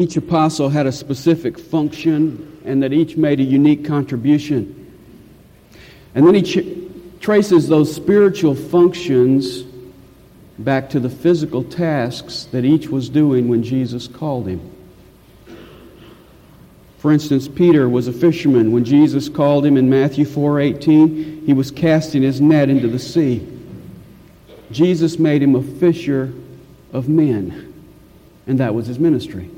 Each apostle had a specific function and that each made a unique contribution. And then he ch- traces those spiritual functions back to the physical tasks that each was doing when Jesus called him. For instance, Peter was a fisherman. When Jesus called him in Matthew 4:18, he was casting his net into the sea. Jesus made him a fisher of men, and that was his ministry.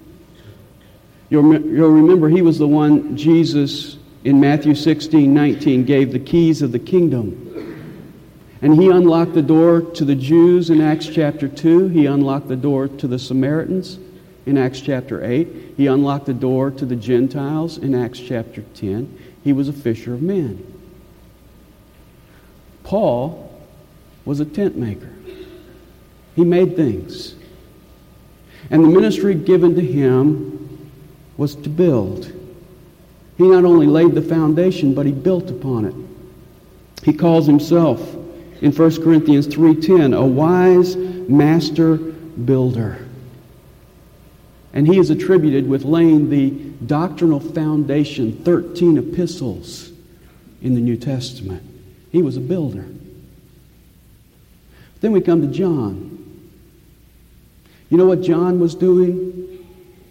You'll, you'll remember he was the one Jesus in Matthew 16, 19 gave the keys of the kingdom. And he unlocked the door to the Jews in Acts chapter 2. He unlocked the door to the Samaritans in Acts chapter 8. He unlocked the door to the Gentiles in Acts chapter 10. He was a fisher of men. Paul was a tent maker. He made things. And the ministry given to him was to build. He not only laid the foundation, but he built upon it. He calls himself in 1 Corinthians 3:10 a wise master builder. And he is attributed with laying the doctrinal foundation, 13 epistles in the New Testament. He was a builder. Then we come to John. You know what John was doing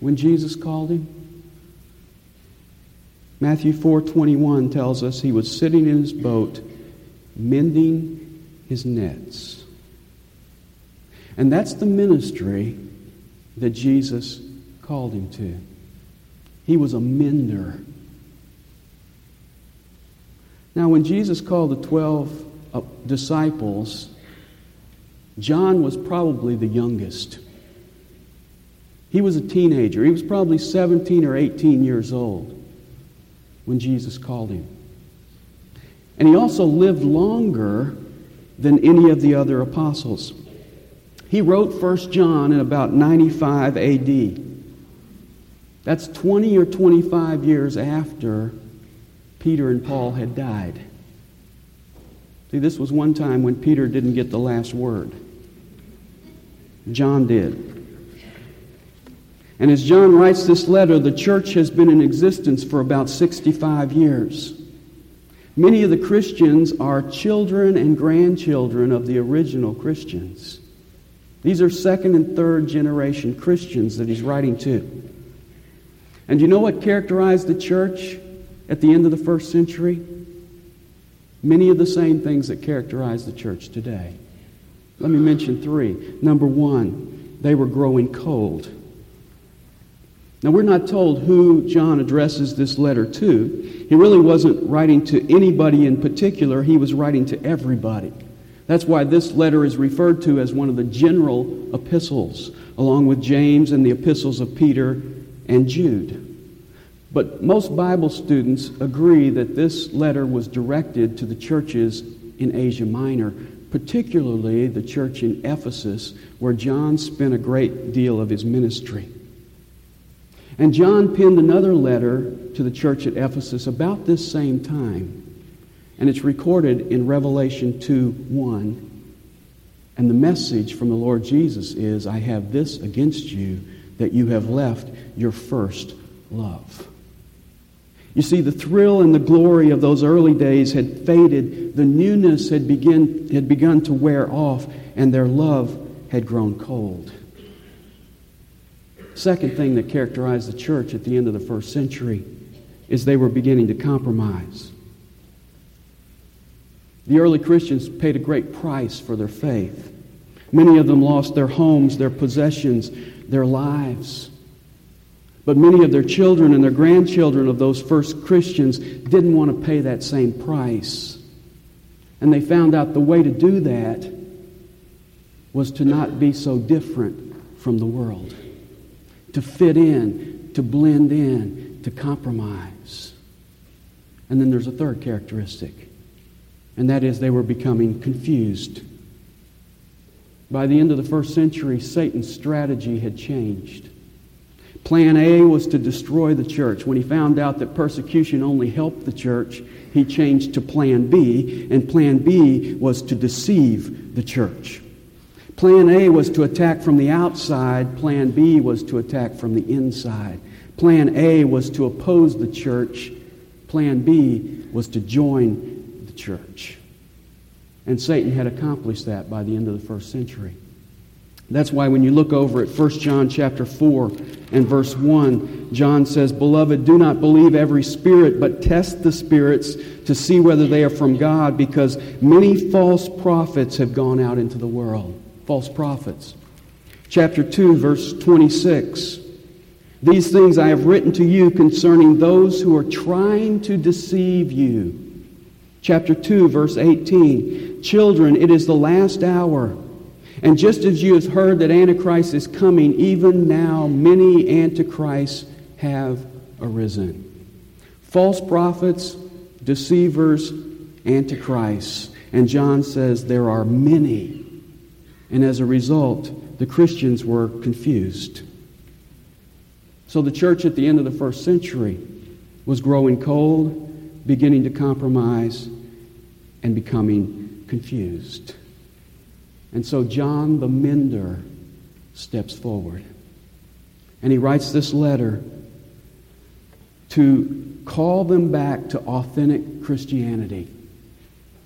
when Jesus called him? Matthew 4:21 tells us he was sitting in his boat mending his nets. And that's the ministry that Jesus called him to. He was a mender. Now, when Jesus called the 12 uh, disciples, John was probably the youngest. He was a teenager. He was probably 17 or 18 years old when Jesus called him. And he also lived longer than any of the other apostles. He wrote 1 John in about 95 AD. That's 20 or 25 years after Peter and Paul had died. See, this was one time when Peter didn't get the last word. John did. And as John writes this letter, the church has been in existence for about 65 years. Many of the Christians are children and grandchildren of the original Christians. These are second and third generation Christians that he's writing to. And you know what characterized the church at the end of the first century? Many of the same things that characterize the church today. Let me mention three. Number one, they were growing cold. Now, we're not told who John addresses this letter to. He really wasn't writing to anybody in particular, he was writing to everybody. That's why this letter is referred to as one of the general epistles, along with James and the epistles of Peter and Jude. But most Bible students agree that this letter was directed to the churches in Asia Minor, particularly the church in Ephesus, where John spent a great deal of his ministry. And John penned another letter to the church at Ephesus about this same time. And it's recorded in Revelation 2 1. And the message from the Lord Jesus is I have this against you, that you have left your first love. You see, the thrill and the glory of those early days had faded. The newness had, begin, had begun to wear off, and their love had grown cold. Second thing that characterized the church at the end of the first century is they were beginning to compromise. The early Christians paid a great price for their faith. Many of them lost their homes, their possessions, their lives. But many of their children and their grandchildren of those first Christians didn't want to pay that same price. And they found out the way to do that was to not be so different from the world to fit in, to blend in, to compromise. And then there's a third characteristic, and that is they were becoming confused. By the end of the first century, Satan's strategy had changed. Plan A was to destroy the church. When he found out that persecution only helped the church, he changed to Plan B, and Plan B was to deceive the church. Plan A was to attack from the outside, Plan B was to attack from the inside. Plan A was to oppose the church, Plan B was to join the church. And Satan had accomplished that by the end of the first century. That's why when you look over at 1 John chapter 4 and verse 1, John says, Beloved, do not believe every spirit, but test the spirits to see whether they are from God, because many false prophets have gone out into the world. False prophets. Chapter 2, verse 26. These things I have written to you concerning those who are trying to deceive you. Chapter 2, verse 18. Children, it is the last hour. And just as you have heard that Antichrist is coming, even now many Antichrists have arisen. False prophets, deceivers, Antichrists. And John says there are many. And as a result, the Christians were confused. So the church at the end of the first century was growing cold, beginning to compromise, and becoming confused. And so John the Mender steps forward. And he writes this letter to call them back to authentic Christianity.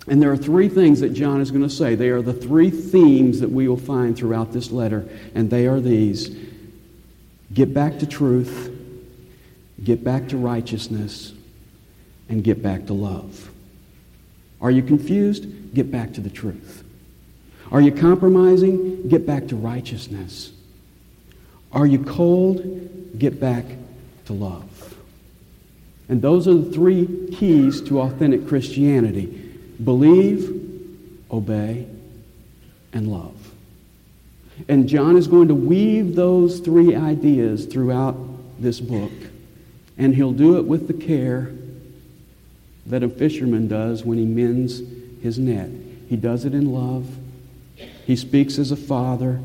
And there are three things that John is going to say. They are the three themes that we will find throughout this letter, and they are these get back to truth, get back to righteousness, and get back to love. Are you confused? Get back to the truth. Are you compromising? Get back to righteousness. Are you cold? Get back to love. And those are the three keys to authentic Christianity believe, obey, and love. And John is going to weave those three ideas throughout this book. And he'll do it with the care that a fisherman does when he mends his net. He does it in love he speaks as a father.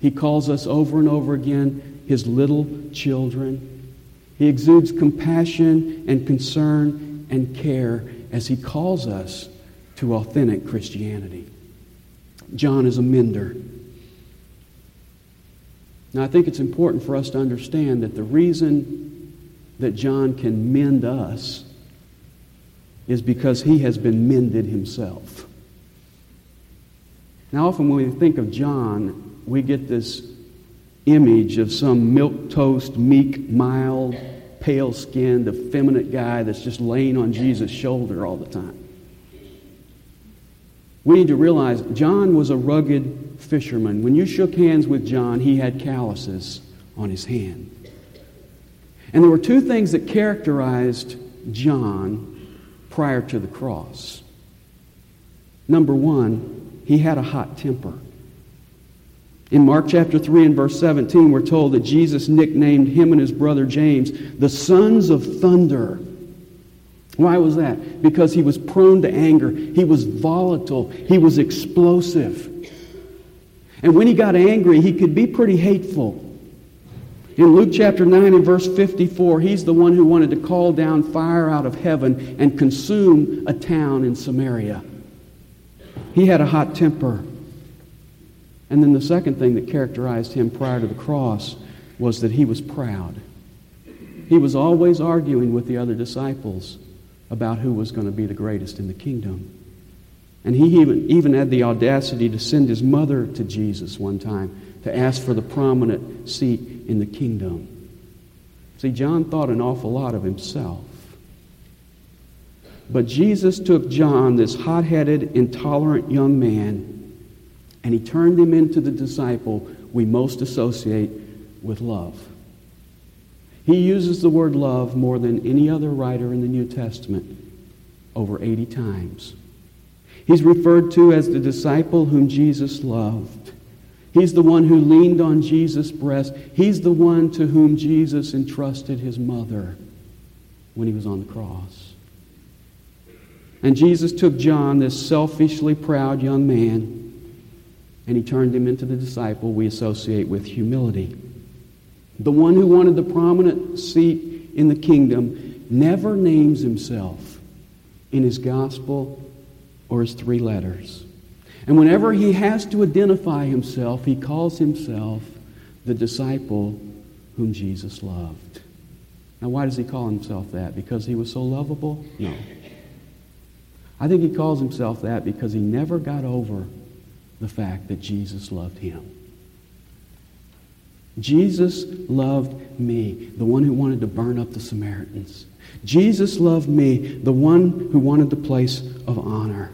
He calls us over and over again his little children. He exudes compassion and concern and care as he calls us to authentic Christianity. John is a mender. Now, I think it's important for us to understand that the reason that John can mend us is because he has been mended himself. Now, often when we think of John, we get this image of some milk toast, meek, mild, pale skinned, effeminate guy that's just laying on Jesus' shoulder all the time. We need to realize John was a rugged fisherman. When you shook hands with John, he had calluses on his hand. And there were two things that characterized John prior to the cross. Number one, he had a hot temper. In Mark chapter 3 and verse 17, we're told that Jesus nicknamed him and his brother James the sons of thunder. Why was that? Because he was prone to anger. He was volatile. He was explosive. And when he got angry, he could be pretty hateful. In Luke chapter 9 and verse 54, he's the one who wanted to call down fire out of heaven and consume a town in Samaria. He had a hot temper. And then the second thing that characterized him prior to the cross was that he was proud. He was always arguing with the other disciples about who was going to be the greatest in the kingdom. And he even, even had the audacity to send his mother to Jesus one time to ask for the prominent seat in the kingdom. See, John thought an awful lot of himself. But Jesus took John, this hot headed, intolerant young man, and he turned him into the disciple we most associate with love. He uses the word love more than any other writer in the New Testament, over 80 times. He's referred to as the disciple whom Jesus loved. He's the one who leaned on Jesus' breast. He's the one to whom Jesus entrusted his mother when he was on the cross. And Jesus took John, this selfishly proud young man, and he turned him into the disciple we associate with humility. The one who wanted the prominent seat in the kingdom never names himself in his gospel or his three letters. And whenever he has to identify himself, he calls himself the disciple whom Jesus loved. Now, why does he call himself that? Because he was so lovable? No. I think he calls himself that because he never got over the fact that Jesus loved him. Jesus loved me, the one who wanted to burn up the Samaritans. Jesus loved me, the one who wanted the place of honor.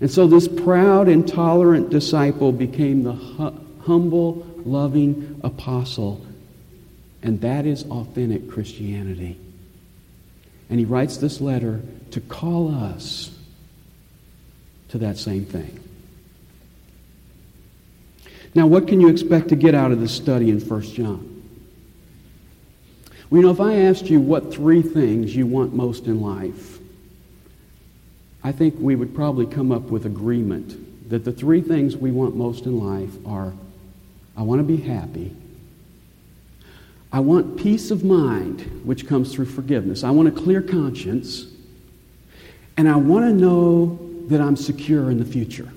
And so this proud and tolerant disciple became the hu- humble, loving apostle. And that is authentic Christianity. And he writes this letter to call us to that same thing. Now, what can you expect to get out of this study in 1 John? Well, you know, if I asked you what three things you want most in life, I think we would probably come up with agreement that the three things we want most in life are I want to be happy. I want peace of mind, which comes through forgiveness. I want a clear conscience. And I want to know that I'm secure in the future.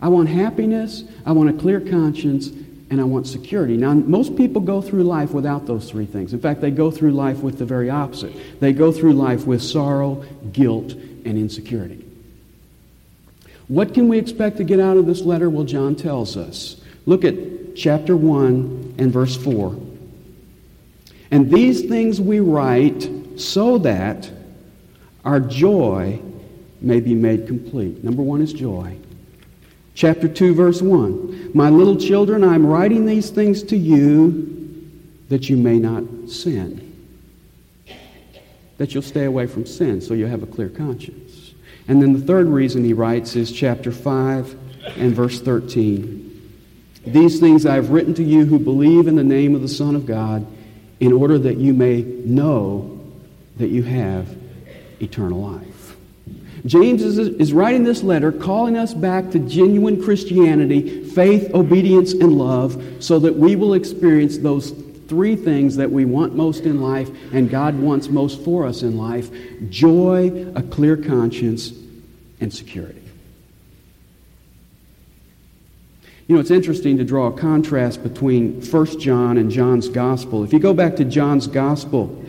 I want happiness, I want a clear conscience, and I want security. Now, most people go through life without those three things. In fact, they go through life with the very opposite. They go through life with sorrow, guilt, and insecurity. What can we expect to get out of this letter? Well, John tells us. Look at chapter 1 and verse 4. And these things we write so that our joy may be made complete. Number one is joy. Chapter 2, verse 1. My little children, I'm writing these things to you that you may not sin. That you'll stay away from sin so you'll have a clear conscience. And then the third reason he writes is chapter 5 and verse 13. These things I have written to you who believe in the name of the Son of God, in order that you may know that you have eternal life. James is, is writing this letter calling us back to genuine Christianity, faith, obedience, and love, so that we will experience those three things that we want most in life and God wants most for us in life joy, a clear conscience, and security. You know, it's interesting to draw a contrast between 1 John and John's Gospel. If you go back to John's Gospel,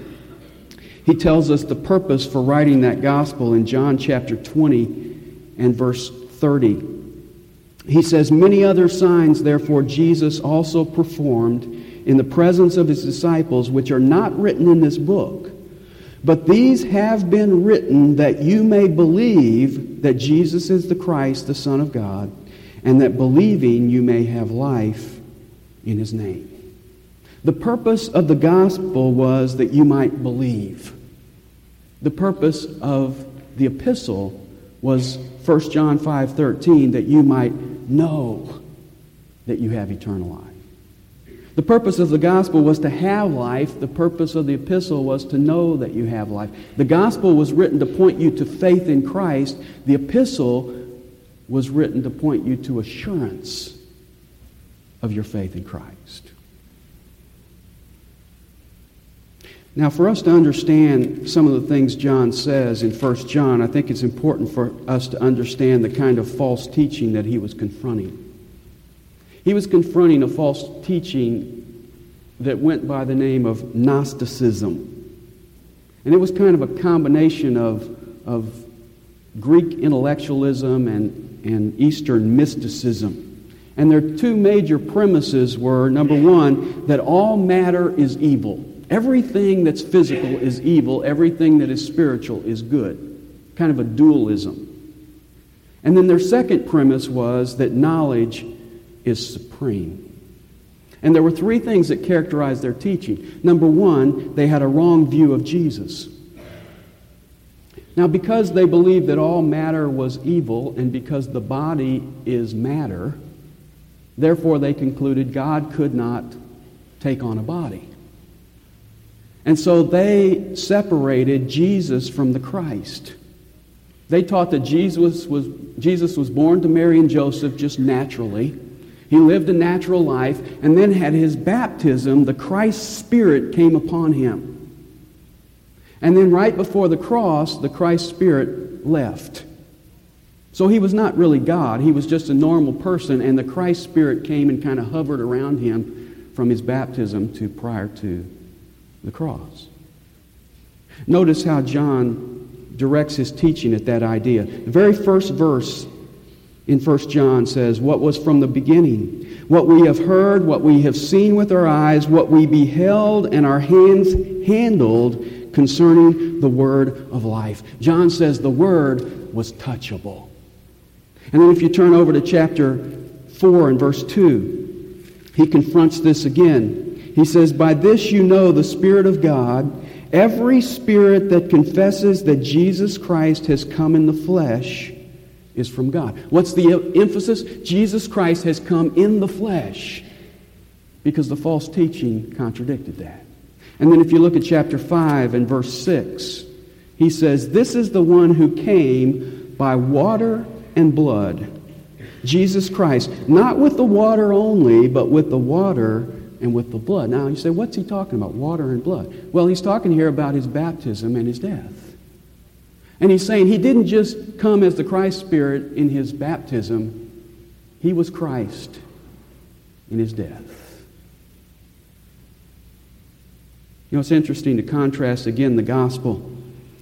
he tells us the purpose for writing that gospel in John chapter 20 and verse 30. He says, Many other signs, therefore, Jesus also performed in the presence of his disciples, which are not written in this book. But these have been written that you may believe that Jesus is the Christ, the Son of God, and that believing you may have life in his name. The purpose of the gospel was that you might believe. The purpose of the epistle was 1 John 5:13 that you might know that you have eternal life. The purpose of the gospel was to have life. The purpose of the epistle was to know that you have life. The gospel was written to point you to faith in Christ. The epistle was written to point you to assurance of your faith in Christ. Now, for us to understand some of the things John says in 1 John, I think it's important for us to understand the kind of false teaching that he was confronting. He was confronting a false teaching that went by the name of Gnosticism. And it was kind of a combination of, of Greek intellectualism and, and Eastern mysticism. And their two major premises were number one, that all matter is evil. Everything that's physical is evil, everything that is spiritual is good. Kind of a dualism. And then their second premise was that knowledge is supreme. And there were three things that characterized their teaching. Number one, they had a wrong view of Jesus. Now, because they believed that all matter was evil and because the body is matter, therefore they concluded God could not take on a body. And so they separated Jesus from the Christ. They taught that Jesus was, Jesus was born to Mary and Joseph just naturally. He lived a natural life and then had his baptism. The Christ Spirit came upon him. And then, right before the cross, the Christ Spirit left. So he was not really God. He was just a normal person, and the Christ Spirit came and kind of hovered around him from his baptism to prior to the cross. Notice how John directs his teaching at that idea. The very first verse in 1 John says, What was from the beginning, what we have heard, what we have seen with our eyes, what we beheld and our hands handled concerning the word of life. John says the word was touchable. And then if you turn over to chapter 4 and verse 2, he confronts this again. He says, By this you know the Spirit of God. Every spirit that confesses that Jesus Christ has come in the flesh is from God. What's the emphasis? Jesus Christ has come in the flesh because the false teaching contradicted that. And then if you look at chapter 5 and verse 6, he says, This is the one who came by water and blood, Jesus Christ, not with the water only, but with the water and with the blood. Now you say, what's he talking about? Water and blood. Well, he's talking here about his baptism and his death. And he's saying he didn't just come as the Christ Spirit in his baptism, he was Christ in his death. You know, it's interesting to contrast again the gospel.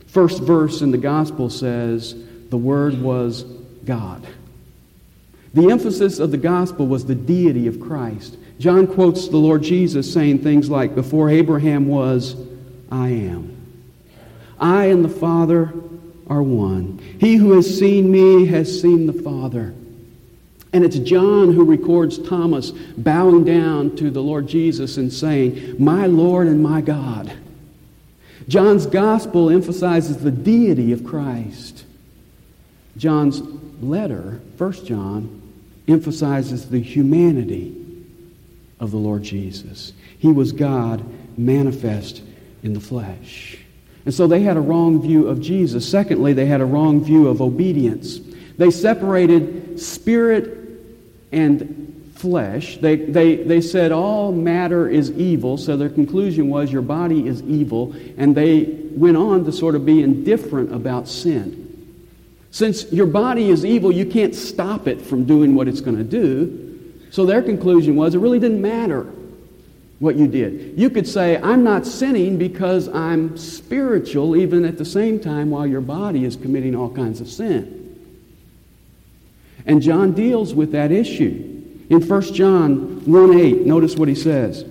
First verse in the gospel says, the Word was God. The emphasis of the gospel was the deity of Christ. John quotes the Lord Jesus saying things like, Before Abraham was, I am. I and the Father are one. He who has seen me has seen the Father. And it's John who records Thomas bowing down to the Lord Jesus and saying, My Lord and my God. John's gospel emphasizes the deity of Christ. John's letter, 1 John, emphasizes the humanity of the Lord Jesus. He was God manifest in the flesh. And so they had a wrong view of Jesus. Secondly, they had a wrong view of obedience. They separated spirit and flesh. They, they, they said all matter is evil, so their conclusion was your body is evil, and they went on to sort of be indifferent about sin. Since your body is evil, you can't stop it from doing what it's going to do. So their conclusion was it really didn't matter what you did. You could say, I'm not sinning because I'm spiritual, even at the same time while your body is committing all kinds of sin. And John deals with that issue. In 1 John 1 8, notice what he says.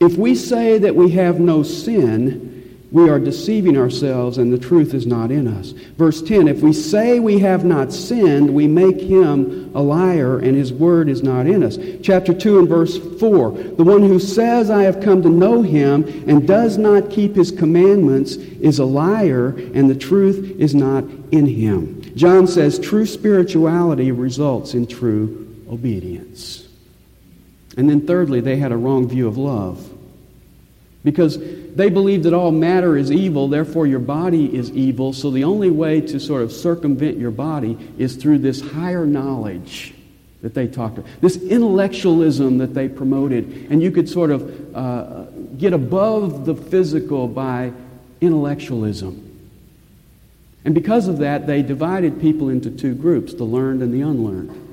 If we say that we have no sin, we are deceiving ourselves and the truth is not in us. Verse 10 If we say we have not sinned, we make him a liar and his word is not in us. Chapter 2 and verse 4 The one who says, I have come to know him and does not keep his commandments is a liar and the truth is not in him. John says true spirituality results in true obedience. And then, thirdly, they had a wrong view of love. Because they believe that all matter is evil, therefore your body is evil. So the only way to sort of circumvent your body is through this higher knowledge that they talked about, this intellectualism that they promoted. And you could sort of uh, get above the physical by intellectualism. And because of that, they divided people into two groups the learned and the unlearned.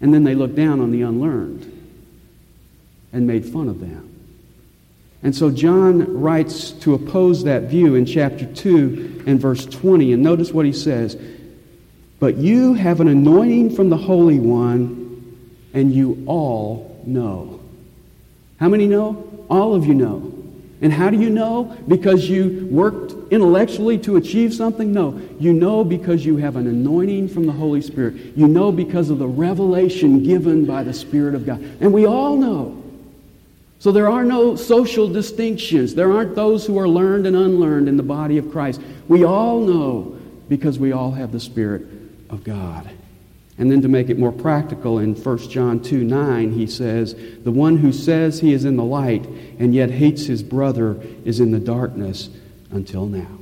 And then they looked down on the unlearned and made fun of them. And so John writes to oppose that view in chapter 2 and verse 20. And notice what he says But you have an anointing from the Holy One, and you all know. How many know? All of you know. And how do you know? Because you worked intellectually to achieve something? No. You know because you have an anointing from the Holy Spirit. You know because of the revelation given by the Spirit of God. And we all know so there are no social distinctions. There aren't those who are learned and unlearned in the body of Christ. We all know because we all have the Spirit of God. And then to make it more practical, in 1 John 2 9, he says, The one who says he is in the light and yet hates his brother is in the darkness until now.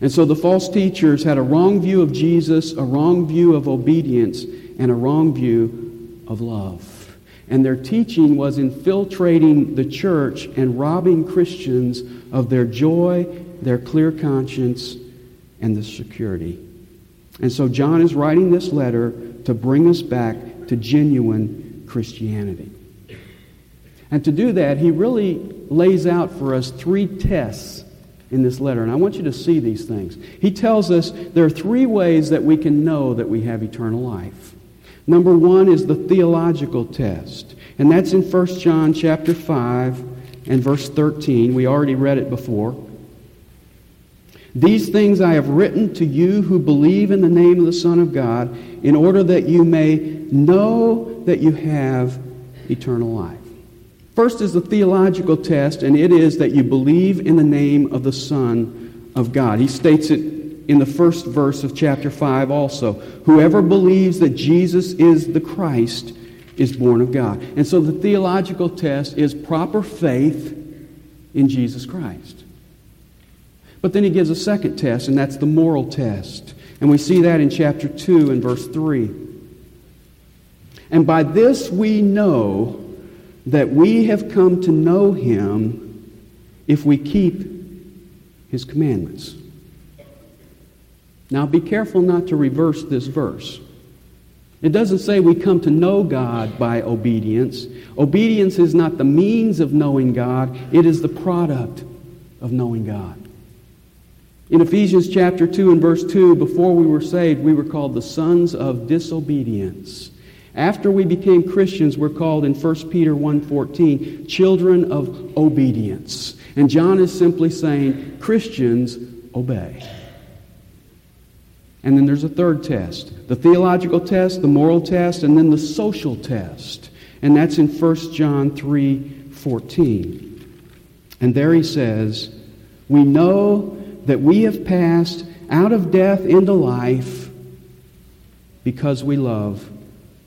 And so the false teachers had a wrong view of Jesus, a wrong view of obedience, and a wrong view of love and their teaching was infiltrating the church and robbing Christians of their joy, their clear conscience, and the security And so John is writing this letter to bring us back to genuine Christianity. And to do that, he really lays out for us three tests in this letter. And I want you to see these things. He tells us there are three ways that we can know that we have eternal life. Number one is the theological test. And that's in 1 John chapter 5 and verse 13. We already read it before. These things I have written to you who believe in the name of the Son of God, in order that you may know that you have eternal life. First is the theological test, and it is that you believe in the name of the Son of God. He states it in the first verse of chapter 5 also. Whoever believes that Jesus is the Christ is born of God. And so the theological test is proper faith in Jesus Christ. But then he gives a second test, and that's the moral test. And we see that in chapter 2 and verse 3. And by this we know that we have come to know him if we keep his commandments. Now be careful not to reverse this verse. It doesn't say we come to know God by obedience. Obedience is not the means of knowing God, it is the product of knowing God. In Ephesians chapter 2 and verse 2, before we were saved, we were called the sons of disobedience. After we became Christians, we're called in 1 Peter 1:14 children of obedience. And John is simply saying Christians obey. And then there's a third test the theological test, the moral test, and then the social test. And that's in 1 John 3 14. And there he says, We know that we have passed out of death into life because we love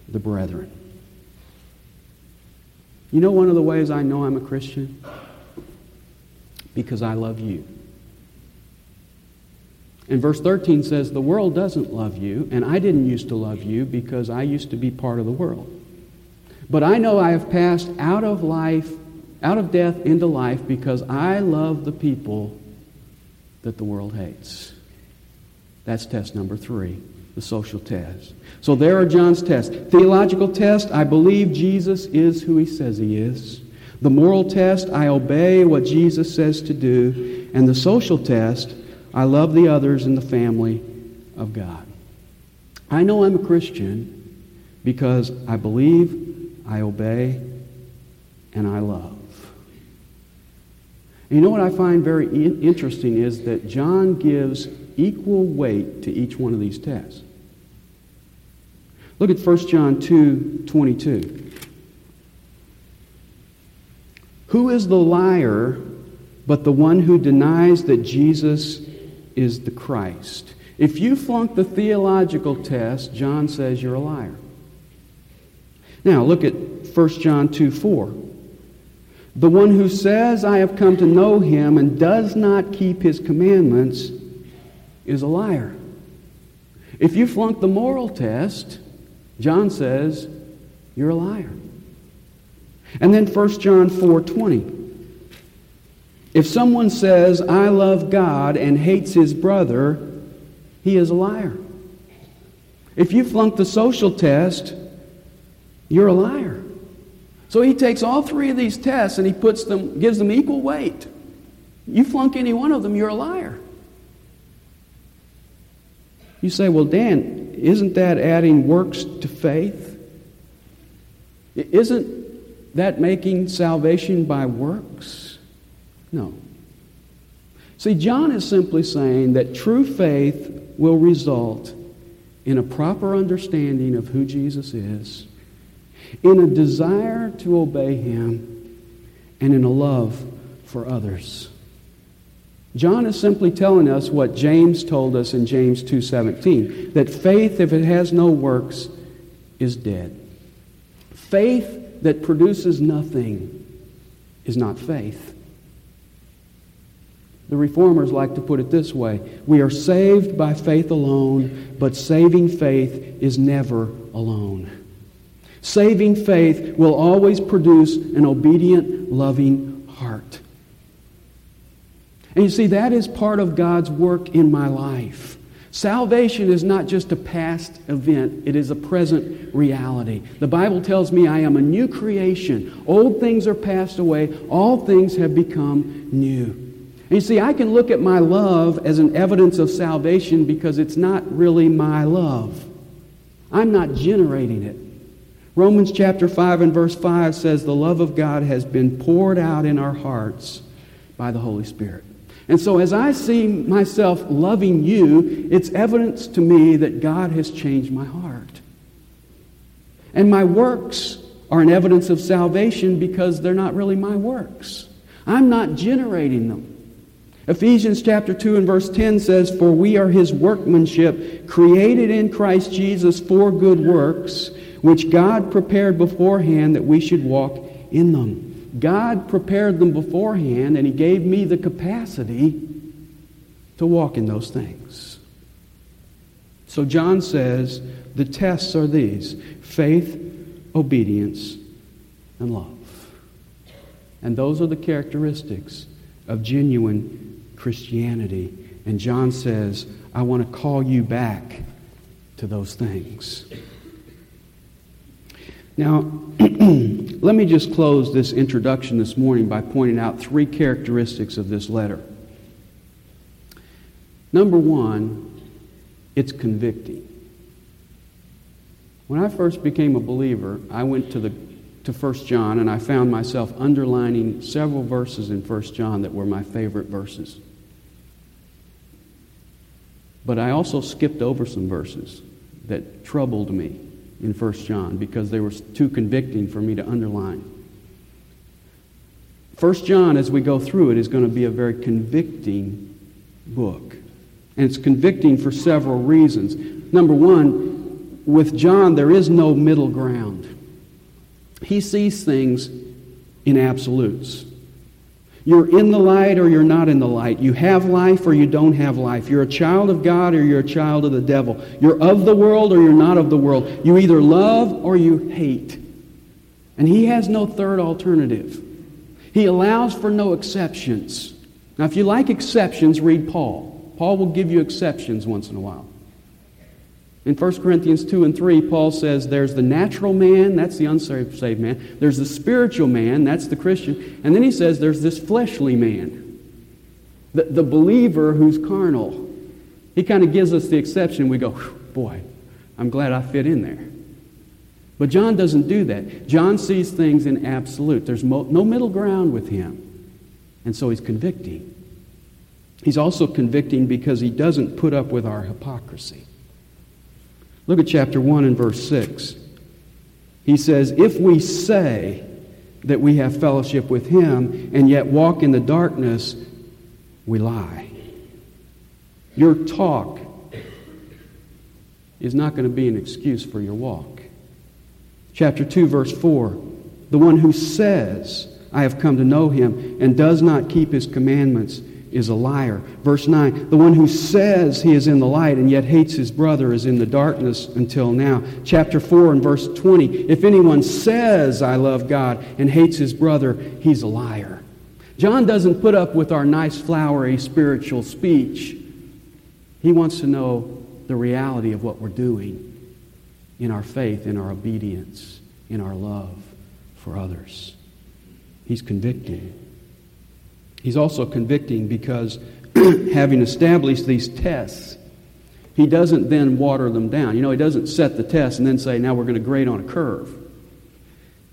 the brethren. You know one of the ways I know I'm a Christian? Because I love you. And verse 13 says, The world doesn't love you, and I didn't used to love you because I used to be part of the world. But I know I have passed out of life, out of death into life because I love the people that the world hates. That's test number three, the social test. So there are John's tests. Theological test, I believe Jesus is who he says he is. The moral test, I obey what Jesus says to do. And the social test, I love the others in the family of God. I know I'm a Christian because I believe, I obey, and I love. And you know what I find very interesting is that John gives equal weight to each one of these tests. Look at 1 John 2 22. Who is the liar but the one who denies that Jesus is the Christ. If you flunk the theological test, John says you're a liar. Now, look at 1 John 2 4. The one who says, I have come to know him and does not keep his commandments is a liar. If you flunk the moral test, John says you're a liar. And then 1 John 4 20. If someone says, I love God and hates his brother, he is a liar. If you flunk the social test, you're a liar. So he takes all three of these tests and he puts them, gives them equal weight. You flunk any one of them, you're a liar. You say, well, Dan, isn't that adding works to faith? Isn't that making salvation by works? No. See, John is simply saying that true faith will result in a proper understanding of who Jesus is, in a desire to obey him, and in a love for others. John is simply telling us what James told us in James 2:17, that faith if it has no works is dead. Faith that produces nothing is not faith. The reformers like to put it this way We are saved by faith alone, but saving faith is never alone. Saving faith will always produce an obedient, loving heart. And you see, that is part of God's work in my life. Salvation is not just a past event, it is a present reality. The Bible tells me I am a new creation. Old things are passed away, all things have become new. And you see, I can look at my love as an evidence of salvation because it's not really my love. I'm not generating it. Romans chapter 5 and verse 5 says, The love of God has been poured out in our hearts by the Holy Spirit. And so, as I see myself loving you, it's evidence to me that God has changed my heart. And my works are an evidence of salvation because they're not really my works. I'm not generating them. Ephesians chapter 2 and verse 10 says, For we are his workmanship, created in Christ Jesus for good works, which God prepared beforehand that we should walk in them. God prepared them beforehand, and He gave me the capacity to walk in those things. So John says the tests are these faith, obedience, and love. And those are the characteristics of genuine Christianity. And John says, I want to call you back to those things. Now, let me just close this introduction this morning by pointing out three characteristics of this letter. Number one, it's convicting. When I first became a believer, I went to, the, to 1 John and I found myself underlining several verses in 1 John that were my favorite verses. But I also skipped over some verses that troubled me in 1 John because they were too convicting for me to underline. 1 John, as we go through it, is going to be a very convicting book. And it's convicting for several reasons. Number one, with John, there is no middle ground. He sees things in absolutes. You're in the light or you're not in the light. You have life or you don't have life. You're a child of God or you're a child of the devil. You're of the world or you're not of the world. You either love or you hate. And he has no third alternative. He allows for no exceptions. Now, if you like exceptions, read Paul. Paul will give you exceptions once in a while. In 1 Corinthians 2 and 3, Paul says there's the natural man, that's the unsaved man. There's the spiritual man, that's the Christian. And then he says there's this fleshly man, the, the believer who's carnal. He kind of gives us the exception. We go, boy, I'm glad I fit in there. But John doesn't do that. John sees things in absolute. There's mo- no middle ground with him. And so he's convicting. He's also convicting because he doesn't put up with our hypocrisy. Look at chapter 1 and verse 6. He says, If we say that we have fellowship with him and yet walk in the darkness, we lie. Your talk is not going to be an excuse for your walk. Chapter 2, verse 4 The one who says, I have come to know him, and does not keep his commandments is a liar. Verse 9 The one who says he is in the light and yet hates his brother is in the darkness until now. Chapter 4 and verse 20 If anyone says, I love God, and hates his brother, he's a liar. John doesn't put up with our nice, flowery spiritual speech. He wants to know the reality of what we're doing in our faith, in our obedience, in our love for others. He's convicting. He's also convicting because having established these tests, he doesn't then water them down. You know, he doesn't set the test and then say, now we're going to grade on a curve.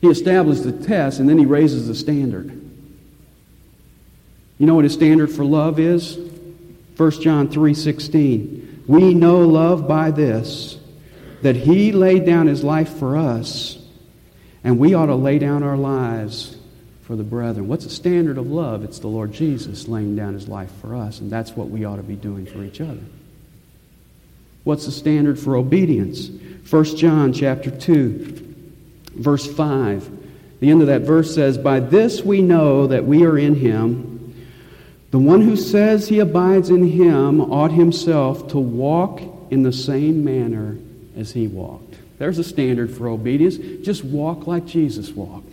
He establishes the test and then he raises the standard. You know what his standard for love is? 1 John 3:16. We know love by this that he laid down his life for us and we ought to lay down our lives for the brethren. What's the standard of love? It's the Lord Jesus laying down his life for us, and that's what we ought to be doing for each other. What's the standard for obedience? 1 John chapter 2, verse 5. The end of that verse says, By this we know that we are in him. The one who says he abides in him ought himself to walk in the same manner as he walked. There's a standard for obedience. Just walk like Jesus walked.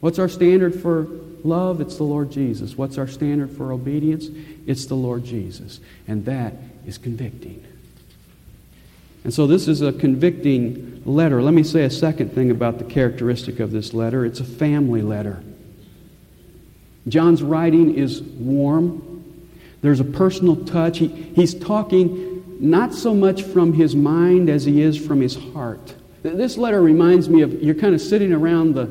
What's our standard for love? It's the Lord Jesus. What's our standard for obedience? It's the Lord Jesus. And that is convicting. And so this is a convicting letter. Let me say a second thing about the characteristic of this letter it's a family letter. John's writing is warm, there's a personal touch. He, he's talking not so much from his mind as he is from his heart. This letter reminds me of you're kind of sitting around the,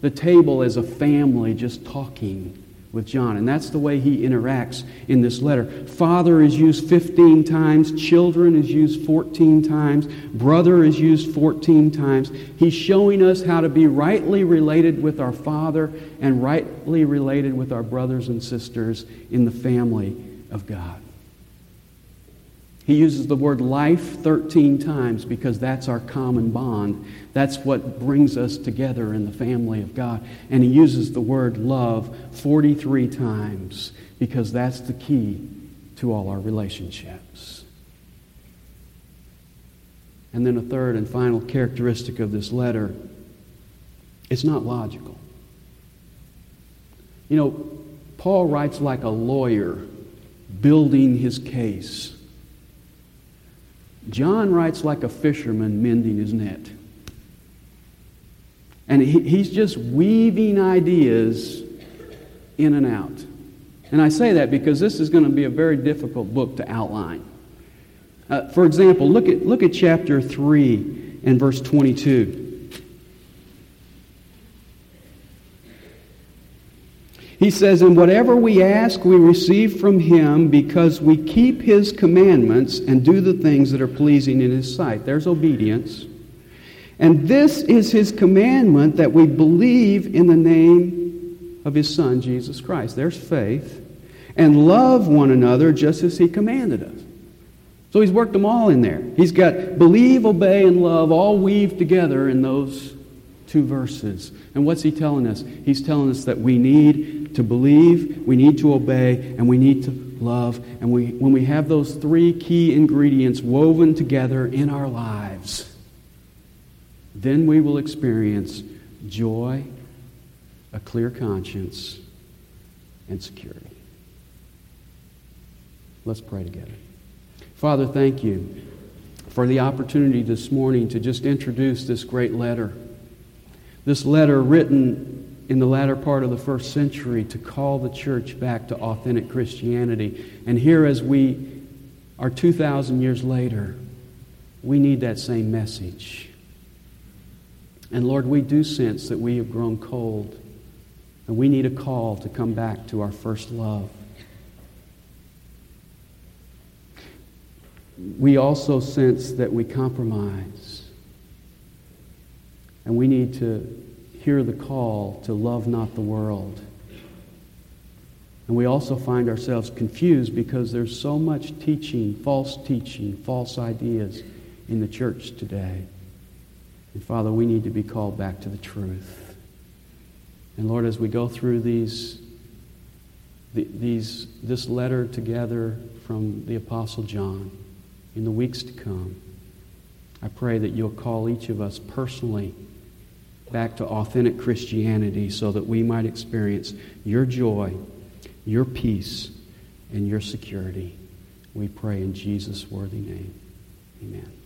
the table as a family just talking with John. And that's the way he interacts in this letter. Father is used 15 times, children is used 14 times, brother is used 14 times. He's showing us how to be rightly related with our Father and rightly related with our brothers and sisters in the family of God. He uses the word life 13 times because that's our common bond. That's what brings us together in the family of God. And he uses the word love 43 times because that's the key to all our relationships. And then a third and final characteristic of this letter it's not logical. You know, Paul writes like a lawyer building his case. John writes like a fisherman mending his net. And he, he's just weaving ideas in and out. And I say that because this is going to be a very difficult book to outline. Uh, for example, look at, look at chapter 3 and verse 22. He says, And whatever we ask, we receive from him because we keep his commandments and do the things that are pleasing in his sight. There's obedience. And this is his commandment that we believe in the name of his Son, Jesus Christ. There's faith. And love one another just as he commanded us. So he's worked them all in there. He's got believe, obey, and love all weaved together in those two verses. And what's he telling us? He's telling us that we need to believe, we need to obey, and we need to love. And we, when we have those three key ingredients woven together in our lives, then we will experience joy, a clear conscience, and security. Let's pray together. Father, thank you for the opportunity this morning to just introduce this great letter. This letter written in the latter part of the first century to call the church back to authentic Christianity. And here, as we are 2,000 years later, we need that same message. And Lord, we do sense that we have grown cold, and we need a call to come back to our first love. We also sense that we compromise, and we need to hear the call to love not the world. And we also find ourselves confused because there's so much teaching, false teaching, false ideas in the church today. And Father, we need to be called back to the truth. And Lord, as we go through these, these, this letter together from the Apostle John in the weeks to come, I pray that you'll call each of us personally back to authentic Christianity so that we might experience your joy, your peace, and your security. We pray in Jesus' worthy name. Amen.